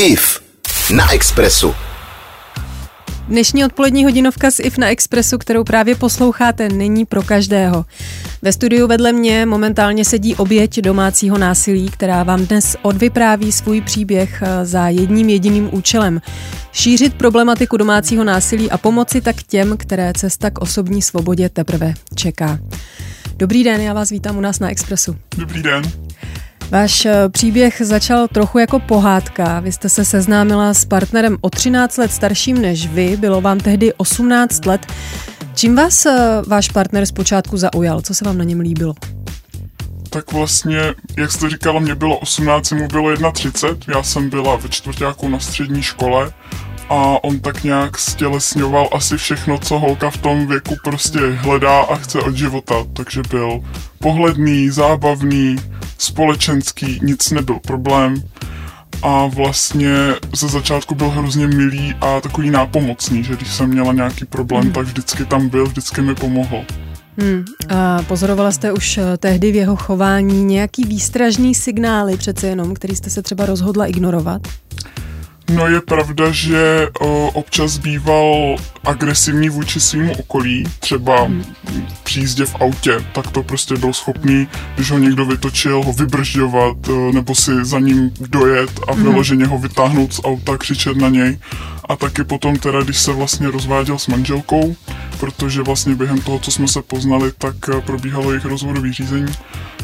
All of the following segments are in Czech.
IF na Expressu. Dnešní odpolední hodinovka z IF na Expressu, kterou právě posloucháte, není pro každého. Ve studiu vedle mě momentálně sedí oběť domácího násilí, která vám dnes odvypráví svůj příběh eh, za jedním jediným účelem. Šířit problematiku domácího násilí a pomoci tak těm, které cesta k osobní svobodě teprve čeká. Dobrý den, já vás vítám u nás na Expressu. Dobrý den. Váš eh, příběh začal trochu jako pohádka. Vy jste se seznámila s partnerem o 13 let starším než vy, bylo vám tehdy 18 let. Čím vás eh, váš partner zpočátku zaujal? Co se vám na něm líbilo? Tak vlastně, jak jste říkala, mě bylo 18, mu bylo 31, já jsem byla ve čtvrtáku na střední škole a on tak nějak stělesňoval asi všechno, co holka v tom věku prostě hledá a chce od života, takže byl pohledný, zábavný, společenský, nic nebyl problém a vlastně ze začátku byl hrozně milý a takový nápomocný, že když jsem měla nějaký problém, hmm. tak vždycky tam byl, vždycky mi pomohl. Hmm. A pozorovala jste už eh, tehdy v jeho chování nějaký výstražný signály přece jenom, který jste se třeba rozhodla ignorovat? No je pravda, že o, občas býval agresivní vůči svým okolí, třeba hmm. při jízdě v autě, tak to prostě byl schopný, když ho někdo vytočil, ho vybržďovat nebo si za ním dojet a hmm. vyloženě ho vytáhnout z auta, křičet na něj. A taky potom teda, když se vlastně rozváděl s manželkou, protože vlastně během toho, co jsme se poznali, tak probíhalo jejich rozvodové řízení,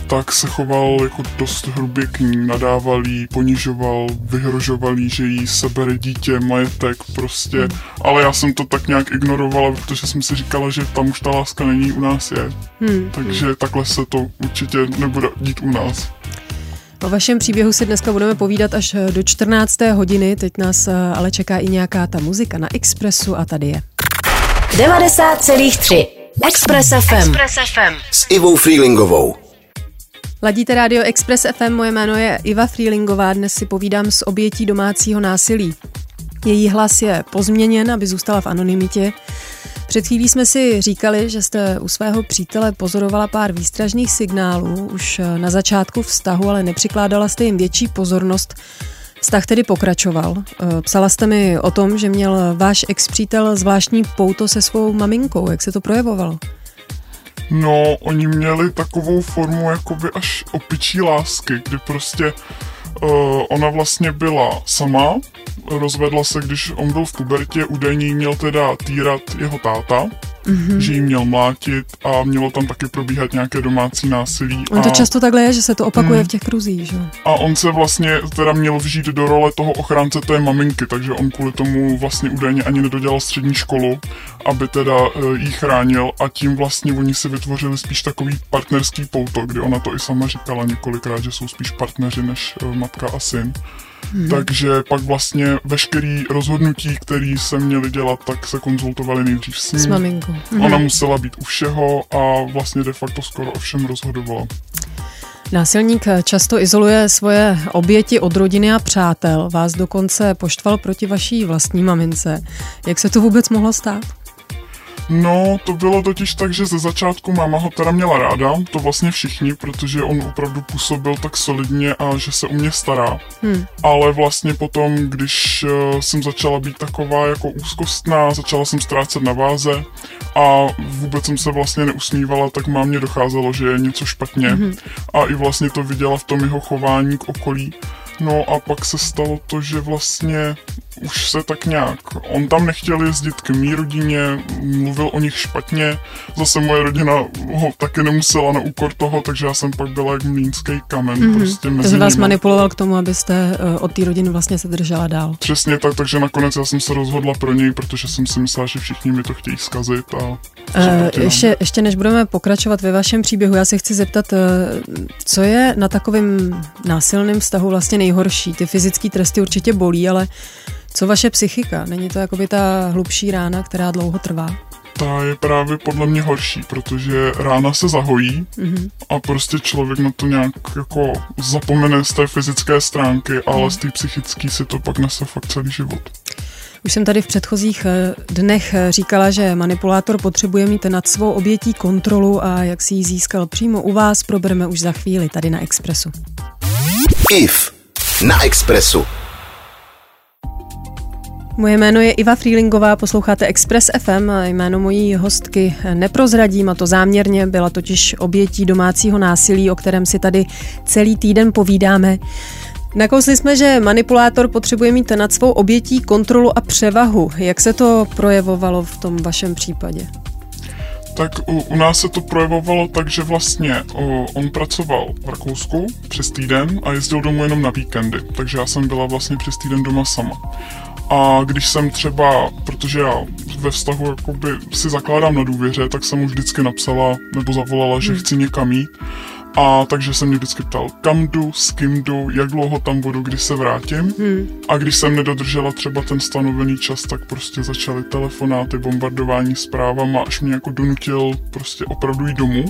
tak se choval jako dost hrubě k ní, nadával jí, ponižoval, vyhrožoval jí, že jí sebere dítě, majetek prostě, hmm. ale já jsem to tak nějak ignorovala, protože jsem si říkala, že tam už ta láska není u nás je. Hmm. Takže hmm. takhle se to určitě nebude dít u nás. O vašem příběhu si dneska budeme povídat až do 14. hodiny, teď nás eh, ale čeká i nějaká ta muzika na Expressu a tady je. 90,3 Express FM. Express FM. S Ivou Freelingovou. Ladíte Radio Express FM, moje jméno je Iva Freelingová, dnes si povídám s obětí domácího násilí. Její hlas je pozměněn, aby zůstala v anonymitě. Před chvílí jsme si říkali, že jste u svého přítele pozorovala pár výstražných signálů už na začátku vztahu, ale nepřikládala jste jim větší pozornost. Vztah tedy pokračoval. Psala jste mi o tom, že měl váš ex-přítel zvláštní pouto se svou maminkou. Jak se to projevovalo? No, oni měli takovou formu jakoby až opičí lásky, kdy prostě uh, ona vlastně byla sama, rozvedla se, když on byl v pubertě, údajně měl teda týrat jeho táta, mm-hmm. že jí měl mlátit a mělo tam taky probíhat nějaké domácí násilí. On to a... často takhle je, že se to opakuje mm. v těch kruzích, že? A on se vlastně teda měl vžít do role toho ochránce té maminky, takže on kvůli tomu vlastně údajně ani nedodělal střední školu, aby teda uh, jí chránil a tím vlastně oni si vytvořili spíš takový partnerský pouto, kdy ona to i sama říkala několikrát, že jsou spíš partneři než uh, matka a syn. Hmm. Takže pak vlastně veškerý rozhodnutí, které se měly dělat, tak se konzultovali nejdřív s ním. S maminkou. Hmm. Ona musela být u všeho a vlastně de facto skoro o všem rozhodovala. Násilník často izoluje svoje oběti od rodiny a přátel. Vás dokonce poštval proti vaší vlastní mamince. Jak se to vůbec mohlo stát? No, to bylo totiž tak, že ze začátku máma ho teda měla ráda, to vlastně všichni, protože on opravdu působil tak solidně a že se u mě stará. Hmm. Ale vlastně potom, když uh, jsem začala být taková jako úzkostná, začala jsem ztrácet na váze a vůbec jsem se vlastně neusmívala, tak mámě docházelo, že je něco špatně. Hmm. A i vlastně to viděla v tom jeho chování k okolí. No a pak se stalo to, že vlastně už se tak nějak, on tam nechtěl jezdit k mý rodině, mluvil o nich špatně, zase moje rodina ho taky nemusela na úkor toho, takže já jsem pak byla jak mlínský kamen. Mm-hmm. Prostě mezi takže vás manipuloval k tomu, abyste uh, od té rodiny vlastně se držela dál. Přesně tak, takže nakonec já jsem se rozhodla pro něj, protože jsem si myslela, že všichni mi to chtějí zkazit. A uh, ještě, ještě než budeme pokračovat ve vašem příběhu, já se chci zeptat, uh, co je na takovém násilném vztahu vlastně nejhorší? Ty fyzické tresty určitě bolí, ale co vaše psychika? Není to jakoby ta hlubší rána, která dlouho trvá? ta je právě podle mě horší, protože rána se zahojí mm-hmm. a prostě člověk na to nějak jako zapomene z té fyzické stránky, ale mm. z té psychické si to pak nese fakt celý život. Už jsem tady v předchozích eh, dnech eh, říkala, že manipulátor potřebuje mít nad svou obětí kontrolu a jak si ji získal přímo u vás, probereme už za chvíli tady na Expressu. IF na Expressu. Moje jméno je Iva Freelingová, posloucháte Express FM jméno mojí hostky neprozradím a to záměrně, byla totiž obětí domácího násilí, o kterém si tady celý týden povídáme. Nakousli jsme, že manipulátor potřebuje mít nad svou obětí kontrolu a převahu. Jak se to projevovalo v tom vašem případě? Tak u, u nás se to projevovalo tak, že vlastně o, on pracoval v Rakousku přes týden a jezdil domů jenom na víkendy, takže já jsem byla vlastně přes týden doma sama. A když jsem třeba, protože já ve vztahu jakoby si zakládám na důvěře, tak jsem mu vždycky napsala nebo zavolala, že hmm. chci někam jít a takže jsem mě vždycky ptal, kam jdu, s kým jdu, jak dlouho tam budu, když se vrátím. Hmm. A když jsem nedodržela třeba ten stanovený čas, tak prostě začaly telefonáty, bombardování zprávama, až mě jako donutil prostě opravdu jít domů.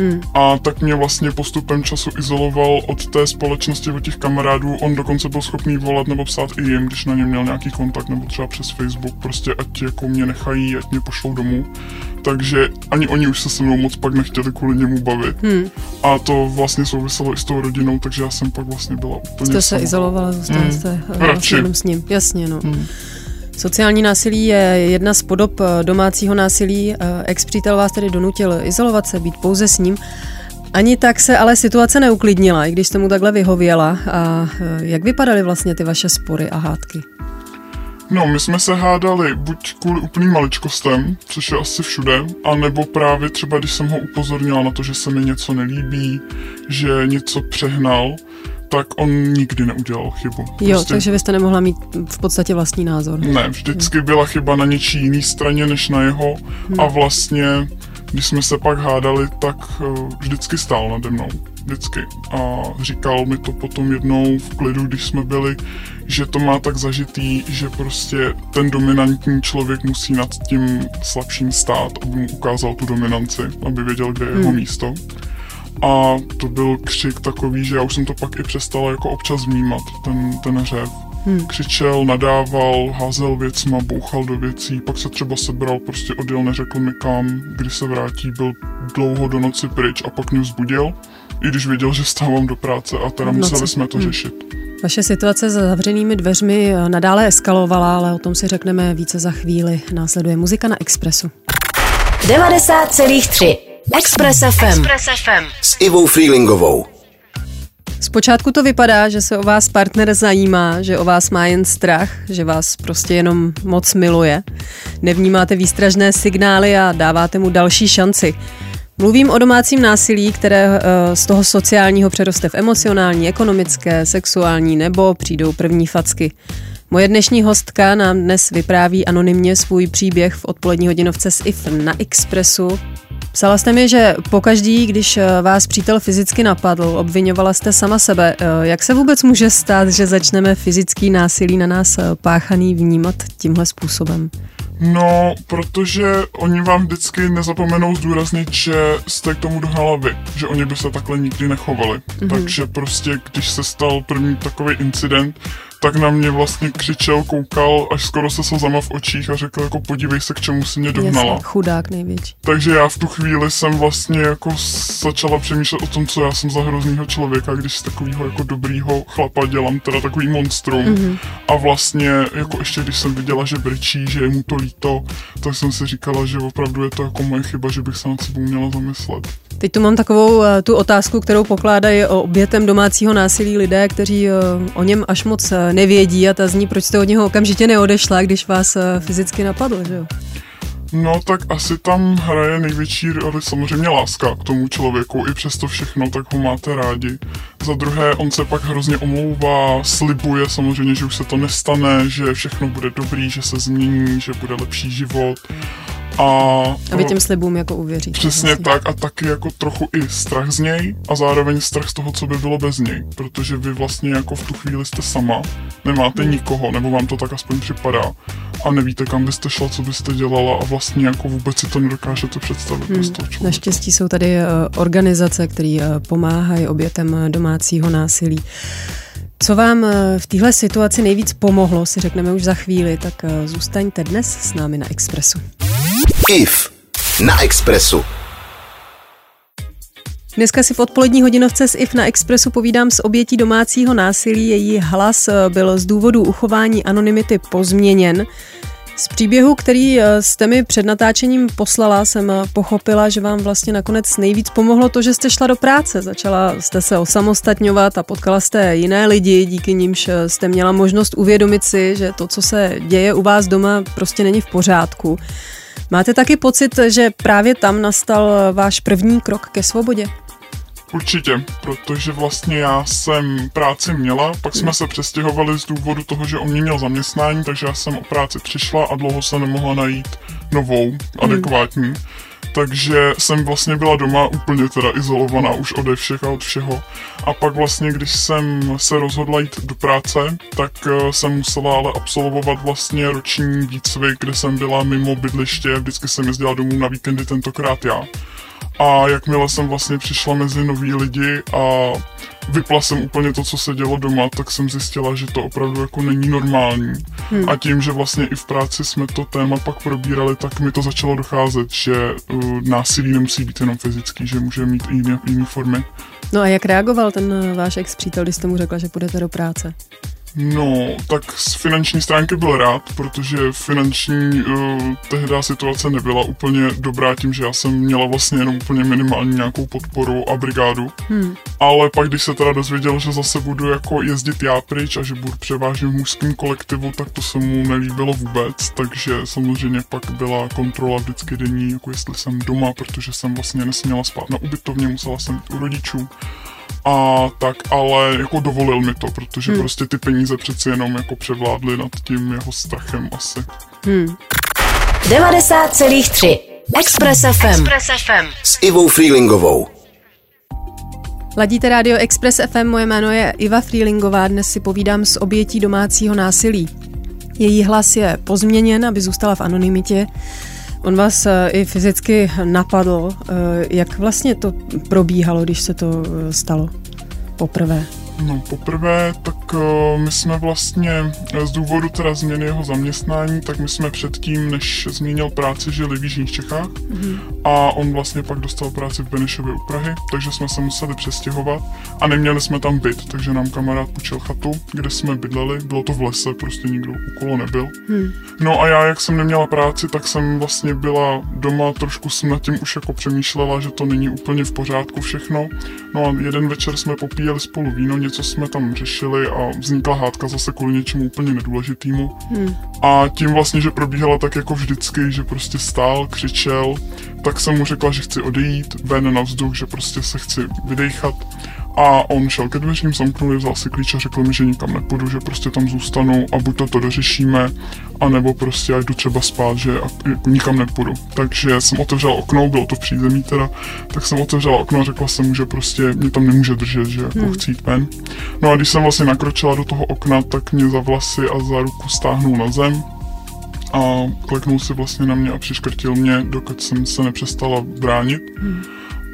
Hmm. A tak mě vlastně postupem času izoloval od té společnosti, od těch kamarádů. On dokonce byl schopný volat nebo psát i jim, když na ně měl nějaký kontakt, nebo třeba přes Facebook, prostě ať jako mě nechají, ať mě pošlou domů. Takže ani oni už se se mnou moc pak nechtěli kvůli němu bavit. Hmm. A to vlastně souviselo i s tou rodinou, takže já jsem pak vlastně byla úplně Jste se izolovala, zůstala hmm. jste eh, jenom s ním. Jasně, no. Hmm. Sociální násilí je jedna z podob eh, domácího násilí. Eh, ex-přítel vás tedy donutil izolovat se, být pouze s ním. Ani tak se ale situace neuklidnila, i když jste mu takhle vyhověla. A eh, jak vypadaly vlastně ty vaše spory a hádky? No, my jsme se hádali buď kvůli úplným maličkostem, což je asi všude, anebo právě třeba, když jsem ho upozornila na to, že se mi něco nelíbí, že něco přehnal, tak on nikdy neudělal chybu. Jo, prostě... takže byste nemohla mít v podstatě vlastní názor. Ne, vždycky byla chyba na něčí jiný straně než na jeho hmm. a vlastně, když jsme se pak hádali, tak uh, vždycky stál nade mnou. Vždycky. A říkal mi to potom jednou v klidu, když jsme byli, že to má tak zažitý, že prostě ten dominantní člověk musí nad tím slabším stát, aby mu ukázal tu dominanci, aby věděl, kde je hmm. jeho místo. A to byl křik takový, že já už jsem to pak i přestala jako občas vnímat, ten, ten řev. Hmm. Křičel, nadával, házel věcma, bouchal do věcí, pak se třeba sebral, prostě odjel, neřekl mi kam, kdy se vrátí, byl dlouho do noci pryč a pak mě vzbudil, i když věděl, že stávám do práce a teda museli jsme to hmm. řešit. Vaše situace za zavřenými dveřmi nadále eskalovala, ale o tom si řekneme více za chvíli. Následuje muzika na Expressu. 90,3 Express FM. Express FM. S Ivou Freelingovou. Zpočátku to vypadá, že se o vás partner zajímá, že o vás má jen strach, že vás prostě jenom moc miluje. Nevnímáte výstražné signály a dáváte mu další šanci. Mluvím o domácím násilí, které eh, z toho sociálního přeroste v emocionální, ekonomické, sexuální nebo přijdou první facky. Moje dnešní hostka nám dnes vypráví anonymně svůj příběh v odpolední hodinovce s IF na Expressu. Psala jste mi, že pokaždý, když eh, vás přítel fyzicky napadl, obvinovala jste sama sebe. Eh, jak se vůbec může stát, že začneme fyzický násilí na nás eh, páchaný vnímat tímhle způsobem? No, protože oni vám vždycky nezapomenou zdůraznit, že jste k tomu dohnala vy, že oni by se takhle nikdy nechovali. Mm-hmm. Takže prostě, když se stal první takový incident, tak na mě vlastně křičel, koukal, až skoro se slzama v očích a řekl jako podívej se, k čemu si mě dohnala. Jasně, chudák největší. Takže já v tu chvíli jsem vlastně jako začala přemýšlet o tom, co já jsem za hroznýho člověka, když z takového jako dobrýho chlapa dělám teda takový monstrum. Mm-hmm. A vlastně jako ještě když jsem viděla, že brečí, že je mu to líto, tak jsem si říkala, že opravdu je to jako moje chyba, že bych se nad sebou měla zamyslet. Teď tu mám takovou eh, tu otázku, kterou pokládají o obětem domácího násilí lidé, kteří eh, o něm až moc eh, nevědí a ta zní, proč jste od něho okamžitě neodešla, když vás fyzicky napadl, že jo? No tak asi tam hraje největší roli samozřejmě láska k tomu člověku, i přesto všechno, tak ho máte rádi. Za druhé, on se pak hrozně omlouvá, slibuje samozřejmě, že už se to nestane, že všechno bude dobrý, že se změní, že bude lepší život a, a vy těm slibům jako uvěříte. Přesně vlastně. tak a taky jako trochu i strach z něj a zároveň strach z toho, co by bylo bez něj, protože vy vlastně jako v tu chvíli jste sama, nemáte hmm. nikoho, nebo vám to tak aspoň připadá a nevíte, kam byste šla, co byste dělala a vlastně jako vůbec si to nedokážete představit hmm. bez toho člověka. Naštěstí jsou tady eh, organizace, které eh, pomáhají obětem eh, domácího násilí. Co vám v téhle situaci nejvíc pomohlo, si řekneme už za chvíli, tak zůstaňte dnes s námi na Expressu. IF na Expressu. Dneska si v odpolední hodinovce s IF na Expressu povídám s obětí domácího násilí. Její hlas eh, byl z důvodu uchování anonymity pozměněn. Z příběhu, který eh, jste mi před natáčením poslala, jsem eh, pochopila, že vám vlastně nakonec nejvíc pomohlo to, že jste šla do práce. Začala jste se osamostatňovat a potkala jste jiné lidi, díky nimž jste měla možnost uvědomit si, že to, co se děje u vás doma, prostě není v pořádku. Máte taky pocit, že právě tam nastal váš první krok ke svobodě? Určitě, protože vlastně já jsem práci měla, pak jsme se přestěhovali z důvodu toho, že on mě měl zaměstnání, takže já jsem o práci přišla a dlouho se nemohla najít novou, adekvátní. Hmm. Takže jsem vlastně byla doma úplně teda izolovaná už ode všech a od všeho. A pak vlastně, když jsem se rozhodla jít do práce, tak eh, jsem musela ale absolvovat vlastně roční výcvik, kde jsem byla mimo bydliště, vždycky jsem jezdila domů na víkendy, tentokrát já. A jakmile jsem vlastně přišla mezi nový lidi a vypla jsem úplně to, co se dělo doma, tak jsem zjistila, že to opravdu jako není normální. Hmm. A tím, že vlastně i v práci jsme to téma pak probírali, tak mi to začalo docházet, že uh, násilí nemusí být jenom fyzický, že může mít i jiné, jiné formy. No a jak reagoval ten váš ex-přítel, když jste mu řekla, že půjdete do práce? No, tak z finanční stránky byl rád, protože finanční uh, tehdy situace nebyla úplně dobrá tím, že já jsem měla vlastně jenom úplně minimální nějakou podporu a brigádu. Hmm. Ale pak, když se teda dozvěděl, že zase budu jako jezdit já pryč a že budu převážně v mužském kolektivu, tak to se mu nelíbilo vůbec, takže samozřejmě pak byla kontrola vždycky denní, jako jestli jsem doma, protože jsem vlastně nesměla spát na ubytovně, musela jsem jít u rodičů a tak, ale jako dovolil mi to, protože hmm. prostě ty peníze přeci jenom jako převládly nad tím jeho strachem asi. Hmm. 90,3 Express FM. Express FM s Ivou Freelingovou. Ladíte Radio Express FM, moje jméno je Iva Freelingová, dnes si povídám s obětí domácího násilí. Její hlas je pozměněn, aby zůstala v anonymitě. On vás eh, i fyzicky napadl. Eh, jak vlastně to probíhalo, když se to eh, stalo poprvé? No poprvé, tak uh, my jsme vlastně eh, z důvodu teda změny jeho zaměstnání, tak my jsme předtím, než změnil práci, žili v Jižních Čechách mm-hmm. a on vlastně pak dostal práci v Benešově u Prahy, takže jsme se museli přestěhovat a neměli jsme tam byt, takže nám kamarád půjčil chatu, kde jsme bydleli, bylo to v lese, prostě nikdo okolo nebyl. Mm. No a já, jak jsem neměla práci, tak jsem vlastně byla doma, trošku jsem nad tím už jako přemýšlela, že to není úplně v pořádku všechno. No a jeden večer jsme popíjeli spolu víno, něco jsme tam řešili a vznikla hádka zase kvůli něčemu úplně nedůležitému. Hmm. A tím vlastně, že probíhala tak jako vždycky, že prostě stál, křičel, tak jsem mu řekla, že chci odejít ven na vzduch, že prostě se chci vydechat a on šel ke dveřím, zamknul vzal si klíč a řekl mi, že nikam nepůjdu, že prostě tam zůstanu a buď to to dořešíme, anebo prostě já jdu třeba spát, že nikam nepůjdu. Takže jsem otevřel okno, bylo to v přízemí teda, tak jsem otevřel okno a řekla jsem mu, že prostě mě tam nemůže držet, že jako hmm. chci jít ven. No a když jsem vlastně nakročila do toho okna, tak mě za vlasy a za ruku stáhnul na zem, a kleknul si vlastně na mě a přiškrtil mě, dokud jsem se nepřestala bránit. Hmm.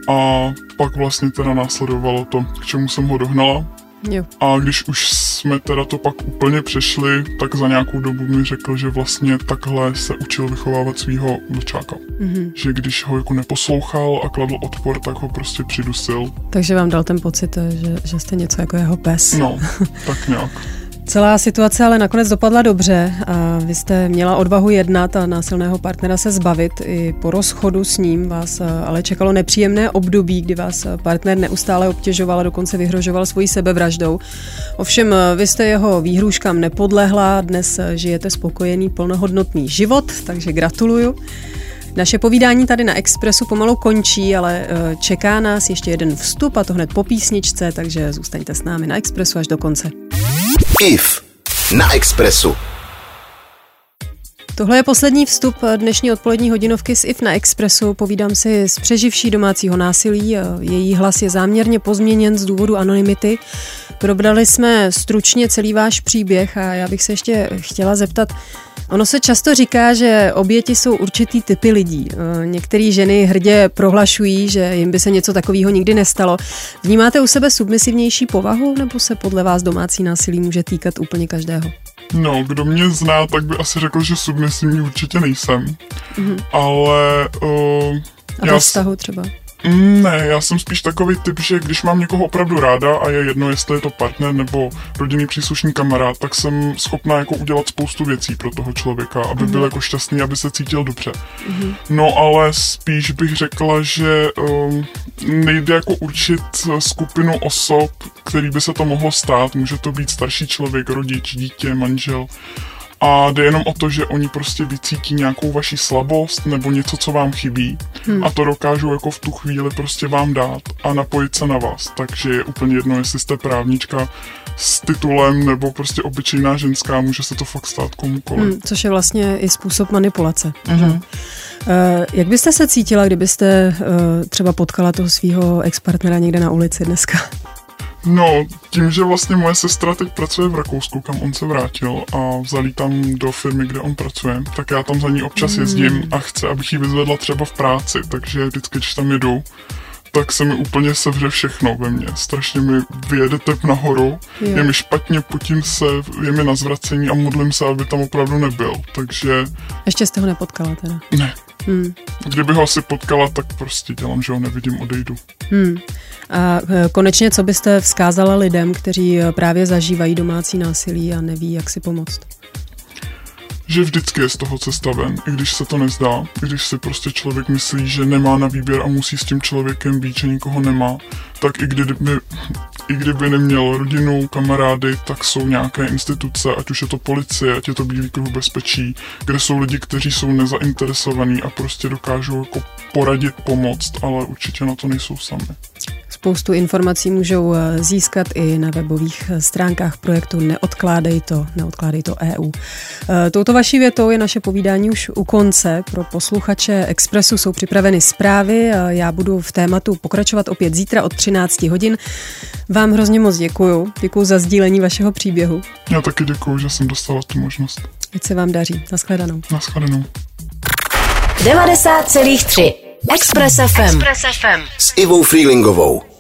A pak vlastně teda následovalo to, k čemu jsem ho dohnala. Jo. A když už jsme teda to pak úplně přešli, tak za nějakou dobu mi řekl, že vlastně takhle se učil vychovávat svého vlčáka. Mm-hmm. Že když ho jako neposlouchal a kladl odpor, tak ho prostě přidusil. Takže vám dal ten pocit, že, že jste něco jako jeho pes. No, tak nějak. Celá situace ale nakonec dopadla dobře a vy jste měla odvahu jednat a násilného partnera se zbavit. I po rozchodu s ním vás ale čekalo nepříjemné období, kdy vás partner neustále obtěžoval a dokonce vyhrožoval svojí sebevraždou. Ovšem vy jste jeho výhruškám nepodlehla, dnes žijete spokojený, plnohodnotný život, takže gratuluju. Naše povídání tady na Expressu pomalu končí, ale eh, čeká nás ještě jeden vstup a to hned po písničce, takže zůstaňte s námi na Expressu až do konce. IF na Expressu. Tohle je poslední vstup dnešní odpolední hodinovky z IF na Expressu. Povídám si s přeživší domácího násilí. Její hlas je záměrně pozměněn z důvodu anonymity. Probrali jsme stručně celý váš příběh a já bych se ještě chtěla zeptat, Ono se často říká, že oběti jsou určitý typy lidí. Některé ženy hrdě prohlašují, že jim by se něco takového nikdy nestalo. Vnímáte u sebe submisivnější povahu, nebo se podle vás domácí násilí může týkat úplně každého? No, kdo mě zná, tak by asi řekl, že submisivní určitě nejsem. Mm-hmm. Ale... Uh, A ve vztahu třeba? Mm, ne, já jsem spíš takový typ, že když mám někoho opravdu ráda a je jedno, jestli je to partner nebo rodinný příslušný kamarád, tak jsem schopná jako udělat spoustu věcí pro toho člověka, aby mm-hmm. byl jako šťastný, aby se cítil dobře. Mm-hmm. No ale spíš bych řekla, že um, nejde jako určit skupinu osob, který by se to mohlo stát. Může to být starší člověk, rodič, dítě, manžel. A jde jenom o to, že oni prostě vycítí nějakou vaši slabost nebo něco, co vám chybí hmm. a to dokážou jako v tu chvíli prostě vám dát a napojit se na vás. Takže je úplně jedno, jestli jste právnička s titulem nebo prostě obyčejná ženská, může se to fakt stát komukoliv. Hmm, což je vlastně i způsob manipulace. Hmm. Uh, jak byste se cítila, kdybyste uh, třeba potkala toho svého ex-partnera někde na ulici dneska? No, tím, že vlastně moje sestra teď pracuje v Rakousku, kam on se vrátil a vzali tam do firmy, kde on pracuje, tak já tam za ní občas hmm. jezdím a chce, abych ji vyzvedla třeba v práci, takže vždycky, když tam jedu, tak se mi úplně sevře všechno ve mně. Strašně mi vyjede tep nahoru, jo. je mi špatně, potím se, je mi na zvracení a modlím se, aby tam opravdu nebyl. Takže... Ještě jste ho nepotkala teda? Ne. Hmm. Kdyby ho asi potkala, tak prostě dělám, že ho nevidím, odejdu. Hmm. A e, konečně, co byste vzkázala lidem, kteří e, právě zažívají domácí násilí a neví, jak si pomoct? Že vždycky je z toho cesta ven, i když se to nezdá, i když si prostě člověk myslí, že nemá na výběr a musí s tím člověkem být, že nikoho nemá, tak i kdyby, i kdyby neměl rodinu, kamarády, tak jsou nějaké instituce, ať už je to policie, ať je to bílý kruh bezpečí, kde jsou lidi, kteří jsou nezainteresovaní a prostě dokážou jako poradit, pomoct, ale určitě na to nejsou sami. Spoustu informací můžou eh, získat i na webových eh, stránkách projektu Neodkládej to, neodkládej to EU. Eh, touto vaší větou je naše povídání už u konce. Pro posluchače Expressu jsou připraveny zprávy. Já budu v tématu pokračovat opět zítra od 13 hodin. Vám hrozně moc děkuju. Děkuju za sdílení vašeho příběhu. Já taky děkuju, že jsem dostala tu možnost. Ať se vám daří. Naschledanou. Naschledanou. 90,3 Express FM. Express FM. S Ivou Freelingovou.